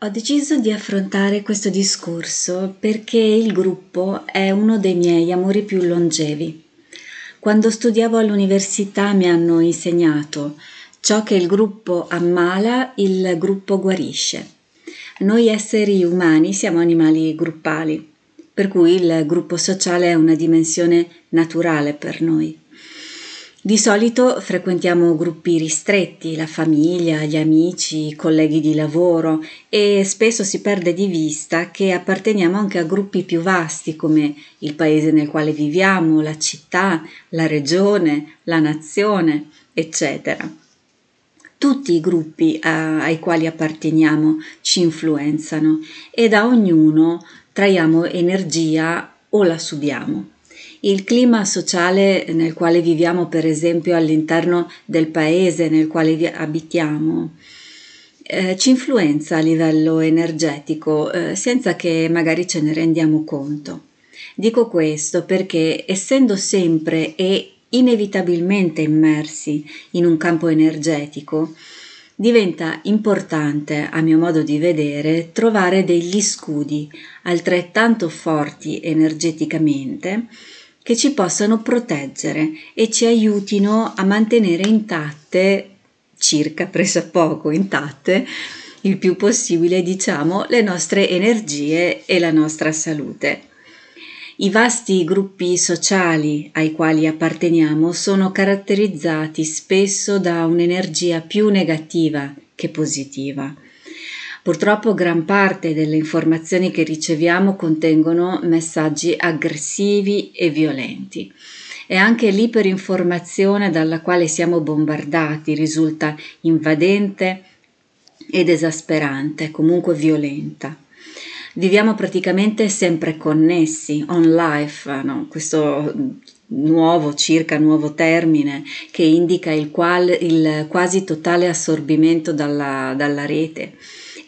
Ho deciso di affrontare questo discorso perché il gruppo è uno dei miei amori più longevi. Quando studiavo all'università mi hanno insegnato ciò che il gruppo ammala, il gruppo guarisce. Noi esseri umani siamo animali gruppali, per cui il gruppo sociale è una dimensione naturale per noi. Di solito frequentiamo gruppi ristretti, la famiglia, gli amici, i colleghi di lavoro e spesso si perde di vista che apparteniamo anche a gruppi più vasti come il paese nel quale viviamo, la città, la regione, la nazione, eccetera. Tutti i gruppi a, ai quali apparteniamo ci influenzano e da ognuno traiamo energia o la subiamo. Il clima sociale nel quale viviamo, per esempio, all'interno del paese nel quale abitiamo, eh, ci influenza a livello energetico eh, senza che magari ce ne rendiamo conto. Dico questo perché essendo sempre e inevitabilmente immersi in un campo energetico, diventa importante, a mio modo di vedere, trovare degli scudi altrettanto forti energeticamente che ci possano proteggere e ci aiutino a mantenere intatte, circa pressappoco intatte, il più possibile, diciamo, le nostre energie e la nostra salute. I vasti gruppi sociali ai quali apparteniamo sono caratterizzati spesso da un'energia più negativa che positiva Purtroppo gran parte delle informazioni che riceviamo contengono messaggi aggressivi e violenti. E anche l'iperinformazione dalla quale siamo bombardati risulta invadente ed esasperante, comunque violenta. Viviamo praticamente sempre connessi, on life, no? questo nuovo, circa nuovo termine che indica il, qual, il quasi totale assorbimento dalla, dalla rete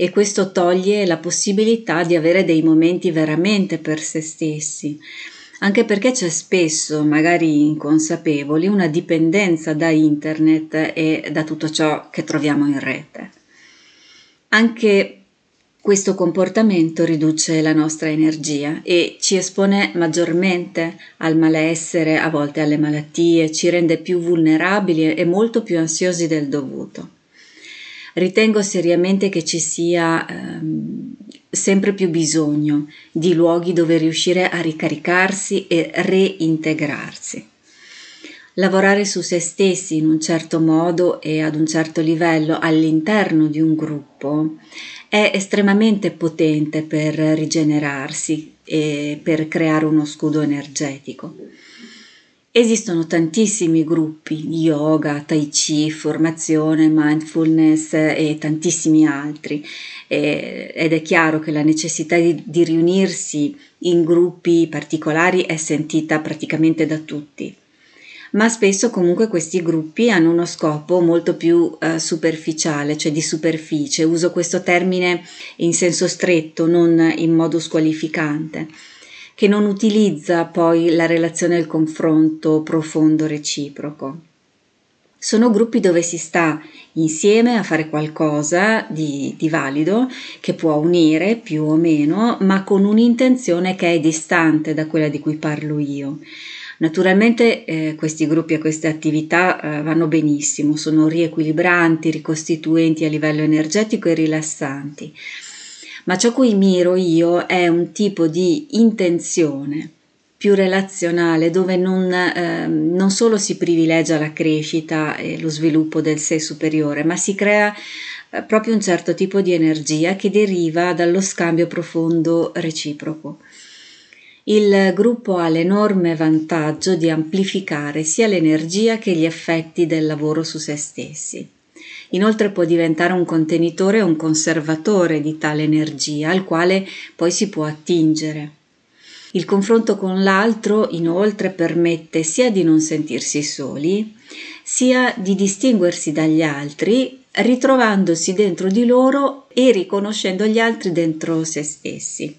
e questo toglie la possibilità di avere dei momenti veramente per se stessi anche perché c'è spesso, magari inconsapevoli, una dipendenza da internet e da tutto ciò che troviamo in rete. Anche questo comportamento riduce la nostra energia e ci espone maggiormente al malessere, a volte alle malattie, ci rende più vulnerabili e molto più ansiosi del dovuto ritengo seriamente che ci sia ehm, sempre più bisogno di luoghi dove riuscire a ricaricarsi e reintegrarsi. Lavorare su se stessi in un certo modo e ad un certo livello all'interno di un gruppo è estremamente potente per rigenerarsi e per creare uno scudo energetico. Esistono tantissimi gruppi di yoga, tai chi, formazione, mindfulness e tantissimi altri. Ed è chiaro che la necessità di, di riunirsi in gruppi particolari è sentita praticamente da tutti. Ma spesso comunque questi gruppi hanno uno scopo molto più eh, superficiale, cioè di superficie. Uso questo termine in senso stretto, non in modo squalificante che non utilizza poi la relazione e il confronto profondo reciproco. Sono gruppi dove si sta insieme a fare qualcosa di, di, valido che può unire più o meno, ma con un'intenzione che è distante da quella di cui parlo io. Naturalmente eh, questi gruppi e queste attività eh, vanno benissimo, sono riequilibranti, ricostituenti a livello energetico e rilassanti ma ciò cui miro io è un tipo di intenzione più relazionale dove non, eh, non solo si privilegia la crescita e lo sviluppo del sé superiore, ma si crea eh, proprio un certo tipo di energia che deriva dallo scambio profondo reciproco. Il gruppo ha l'enorme vantaggio di amplificare sia l'energia che gli effetti del lavoro su se stessi. Inoltre può diventare un contenitore o un conservatore di tale energia al quale poi si può attingere. Il confronto con l'altro inoltre permette sia di non sentirsi soli, sia di distinguersi dagli altri, ritrovandosi dentro di loro e riconoscendo gli altri dentro se stessi.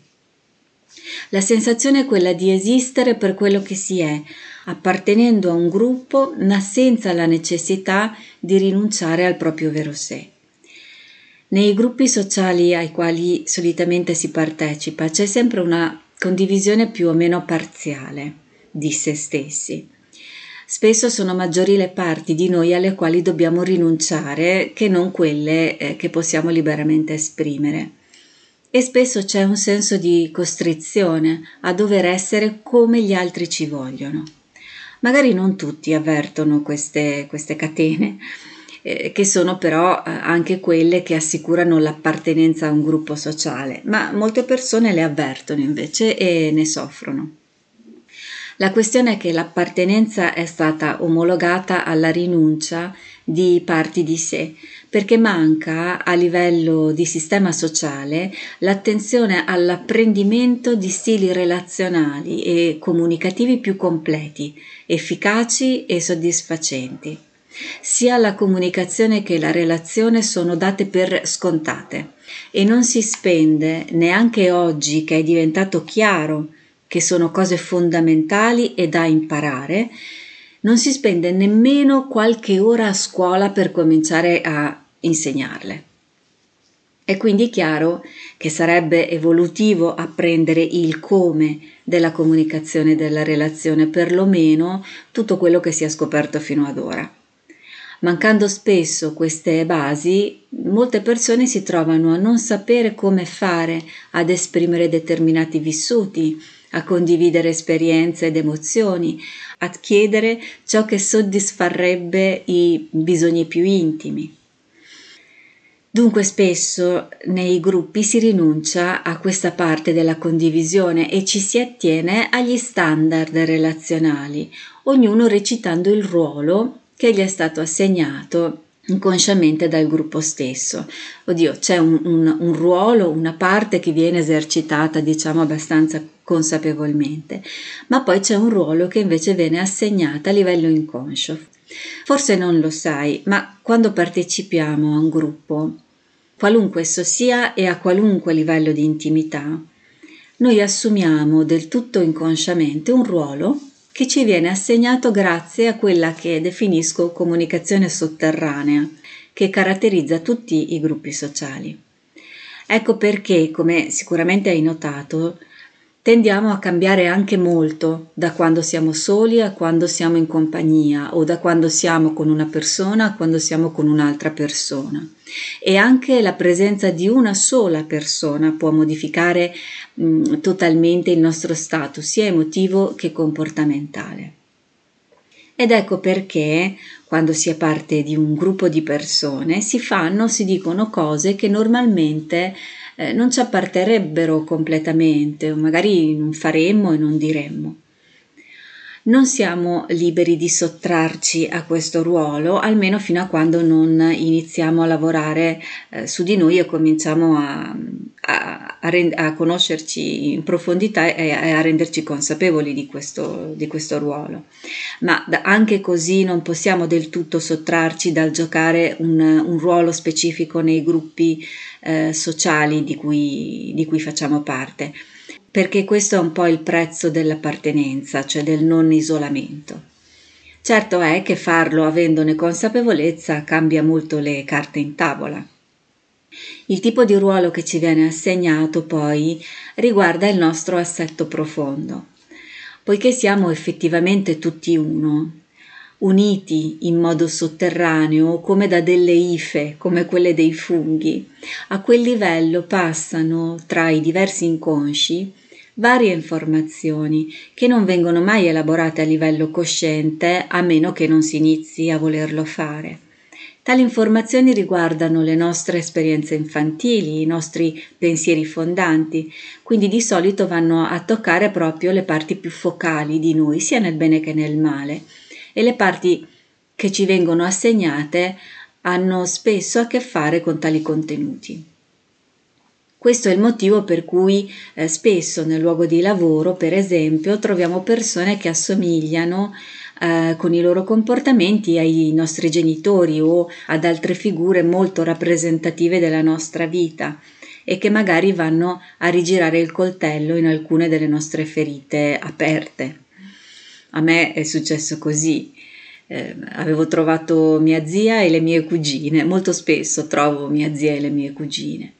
La sensazione è quella di esistere per quello che si è, appartenendo a un gruppo ma senza la necessità di rinunciare al proprio vero sé. Nei gruppi sociali ai quali solitamente si partecipa c'è sempre una condivisione più o meno parziale di se stessi. Spesso sono maggiori le parti di noi alle quali dobbiamo rinunciare che non quelle eh, che possiamo liberamente esprimere. E spesso c'è un senso di costrizione a dover essere come gli altri ci vogliono. Magari non tutti avvertono queste, queste catene, eh, che sono però eh, anche quelle che assicurano l'appartenenza a un gruppo sociale, ma molte persone le avvertono invece e ne soffrono. La questione è che l'appartenenza è stata omologata alla rinuncia di parti di sé, perché manca a livello di sistema sociale l'attenzione all'apprendimento di stili relazionali e comunicativi più completi, efficaci e soddisfacenti. Sia la comunicazione che la relazione sono date per scontate e non si spende neanche oggi che è diventato chiaro che sono cose fondamentali e da imparare, non si spende nemmeno qualche ora a scuola per cominciare a insegnarle. È quindi chiaro che sarebbe evolutivo apprendere il come della comunicazione e della relazione, perlomeno tutto quello che si è scoperto fino ad ora. Mancando spesso queste basi, molte persone si trovano a non sapere come fare ad esprimere determinati vissuti, a condividere esperienze ed emozioni, a chiedere ciò che soddisfarebbe i bisogni più intimi. Dunque spesso nei gruppi si rinuncia a questa parte della condivisione e ci si attiene agli standard relazionali, ognuno recitando il ruolo che gli è stato assegnato inconsciamente dal gruppo stesso. Oddio, c'è un, un, un, ruolo, una parte che viene esercitata, diciamo, abbastanza consapevolmente, ma poi c'è un ruolo che invece viene assegnato a livello inconscio. Forse non lo sai, ma quando partecipiamo a un gruppo, qualunque esso sia e a qualunque livello di intimità, noi assumiamo del tutto inconsciamente un ruolo che ci viene assegnato grazie a quella che definisco comunicazione sotterranea, che caratterizza tutti i gruppi sociali. Ecco perché, come sicuramente hai notato, tendiamo a cambiare anche molto da quando siamo soli a quando siamo in compagnia o da quando siamo con una persona a quando siamo con un'altra persona. E anche la presenza di una sola persona può modificare mh, totalmente il nostro stato, sia emotivo che comportamentale. Ed ecco perché, quando si è parte di un gruppo di persone, si fanno, si dicono cose che normalmente eh, non ci apparterebbero completamente, o magari non faremmo e non diremmo. Non siamo liberi di sottrarci a questo ruolo, almeno fino a quando non iniziamo a lavorare eh, su di noi e cominciamo a, a, a, rend- a conoscerci in profondità e a, renderci consapevoli di questo, di questo ruolo. Ma da, anche così non possiamo del tutto sottrarci dal giocare un, un ruolo specifico nei gruppi eh, sociali di cui, di cui facciamo parte, perché questo è un po' il prezzo dell'appartenenza, cioè del non isolamento. Certo è che farlo avendone consapevolezza cambia molto le carte in tavola. Il tipo di ruolo che ci viene assegnato poi riguarda il nostro assetto profondo. Poiché siamo effettivamente tutti uno, uniti in modo sotterraneo come da delle ife, come quelle dei funghi. A quel livello passano tra i diversi inconsci varie informazioni che non vengono mai elaborate a livello cosciente a meno che non si inizi a volerlo fare. Tali informazioni riguardano le nostre esperienze infantili, i nostri pensieri fondanti, quindi di solito vanno a toccare proprio le parti più focali di noi, sia nel bene che nel male e le parti che ci vengono assegnate hanno spesso a che fare con tali contenuti. Questo è il motivo per cui eh, spesso nel luogo di lavoro, per esempio, troviamo persone che assomigliano eh, con i loro comportamenti ai nostri genitori o ad altre figure molto rappresentative della nostra vita e che magari vanno a rigirare il coltello in alcune delle nostre ferite aperte. A me è successo così. eh, avevo trovato mia zia e le mie cugine, molto spesso trovo mia zia e le mie cugine.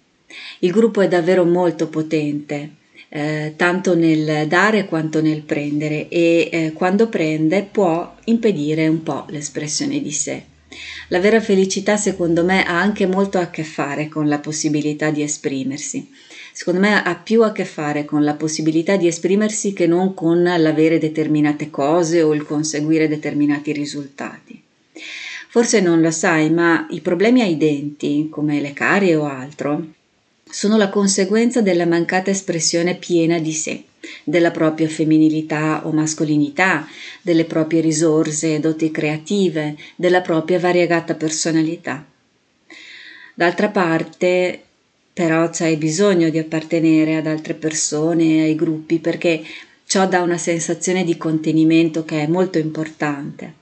Il gruppo è davvero molto potente, eh, tanto nel dare quanto nel prendere e eh, quando prende può impedire un po' l'espressione di sé. La vera felicità secondo me ha anche molto a che fare con la possibilità di esprimersi. Secondo me ha più a che fare con la possibilità di esprimersi che non con l'avere determinate cose o il conseguire determinati risultati. Forse non lo sai, ma i problemi ai denti, come le carie o altro, sono la conseguenza della mancata espressione piena di sé, della propria femminilità o mascolinità, delle proprie risorse e doti creative, della propria variegata personalità. D'altra parte, però, c'hai bisogno di appartenere ad altre persone ai gruppi perché ciò dà una sensazione di contenimento che è molto importante.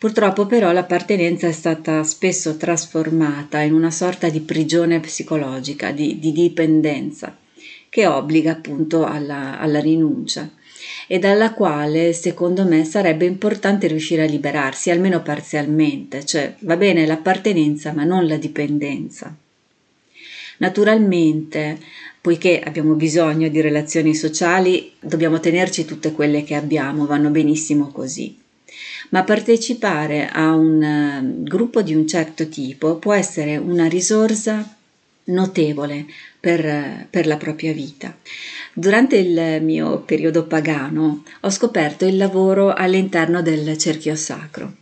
Purtroppo però l'appartenenza è stata spesso trasformata in una sorta di prigione psicologica, di, di dipendenza, che obbliga appunto alla, alla rinuncia e dalla quale secondo me sarebbe importante riuscire a liberarsi, almeno parzialmente, cioè va bene l'appartenenza ma non la dipendenza. Naturalmente, poiché abbiamo bisogno di relazioni sociali, dobbiamo tenerci tutte quelle che abbiamo, vanno benissimo così ma partecipare a un eh, gruppo di un certo tipo può essere una risorsa notevole per, per, la propria vita. Durante il mio periodo pagano ho scoperto il lavoro all'interno del cerchio sacro.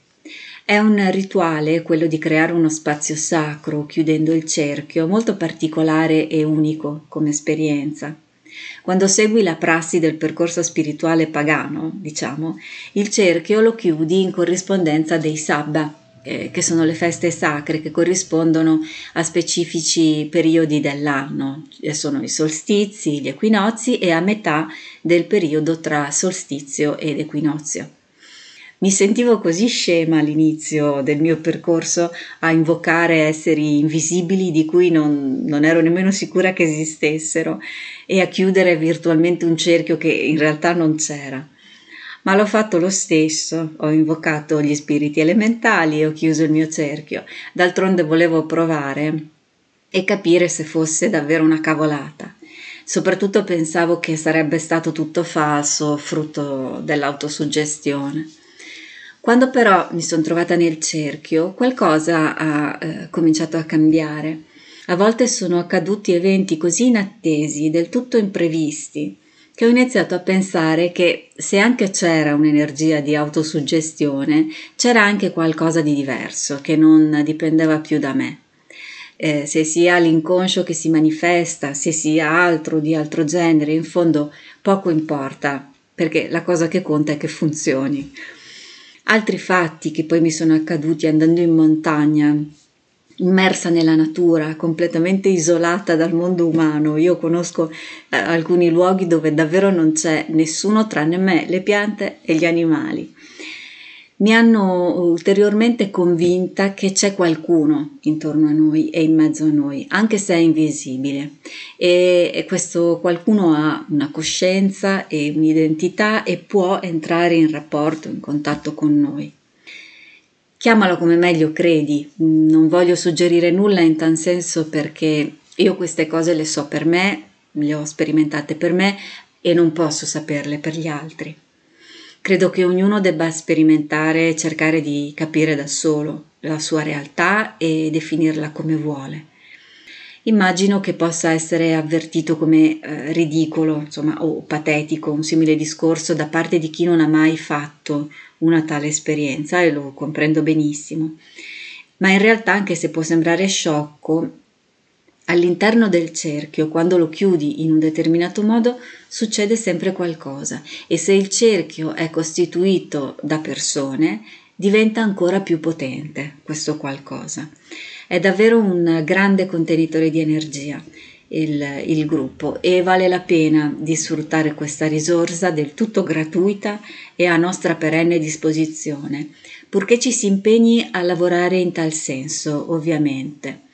È un rituale, quello di creare uno spazio sacro chiudendo il cerchio, molto particolare e unico come esperienza. Quando segui la prassi del percorso spirituale pagano, diciamo, il cerchio lo chiudi in corrispondenza dei sabba, eh, che sono le feste sacre che corrispondono a specifici periodi dell'anno, sono i solstizi, gli equinozi e a metà del periodo tra solstizio ed equinozio. Mi sentivo così scema all'inizio del mio percorso a invocare esseri invisibili di cui non, non, ero nemmeno sicura che esistessero e a chiudere virtualmente un cerchio che in realtà non c'era. Ma l'ho fatto lo stesso, ho invocato gli spiriti elementali e ho chiuso il mio cerchio. D'altronde volevo provare e capire se fosse davvero una cavolata. Soprattutto pensavo che sarebbe stato tutto falso, frutto dell'autosuggestione. Quando però mi sono trovata nel cerchio, qualcosa ha eh, cominciato a cambiare. A volte sono accaduti eventi così inattesi, del tutto imprevisti, che ho iniziato a pensare che se anche c'era un'energia di autosuggestione, c'era anche qualcosa di diverso, che non dipendeva più da me. Eh, se sia l'inconscio che si manifesta, se sia altro di altro genere, in fondo poco importa, perché la cosa che conta è che funzioni. Altri fatti che poi mi sono accaduti andando in montagna, immersa nella natura, completamente isolata dal mondo umano. Io conosco eh, alcuni luoghi dove davvero non c'è nessuno tranne me, le piante e gli animali mi hanno ulteriormente convinta che c'è qualcuno intorno a noi e in mezzo a noi, anche se è invisibile. E, questo qualcuno ha una coscienza e un'identità e può entrare in rapporto, in contatto con noi. Chiamalo come meglio credi, non voglio suggerire nulla in tal senso perché io queste cose le so per me, le ho sperimentate per me e non posso saperle per gli altri. Credo che ognuno debba sperimentare e cercare di capire da solo la sua realtà e definirla come vuole. Immagino che possa essere avvertito come eh, ridicolo, insomma, o patetico un simile discorso da parte di chi non ha mai fatto una tale esperienza e lo comprendo benissimo. Ma in realtà, anche se può sembrare sciocco, All'interno del cerchio, quando lo chiudi in un determinato modo, succede sempre qualcosa e se il cerchio è costituito da persone, diventa ancora più potente questo qualcosa. È davvero un grande contenitore di energia il, il gruppo e vale la pena di sfruttare questa risorsa del tutto gratuita e a nostra perenne disposizione, purché ci si impegni a lavorare in tal senso, ovviamente.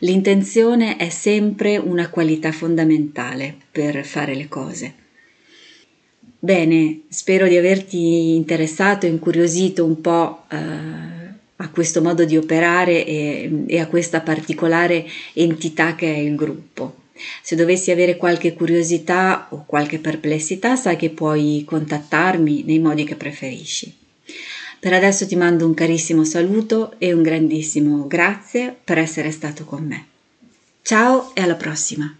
L'intenzione è sempre una qualità fondamentale per fare le cose. Bene, spero di averti interessato e incuriosito un po' eh, a questo modo di operare e, e a questa particolare entità che è il gruppo. Se dovessi avere qualche curiosità o qualche perplessità, sai che puoi contattarmi nei modi che preferisci. Per adesso ti mando un carissimo saluto e un grandissimo grazie per essere stato con me. Ciao e alla prossima!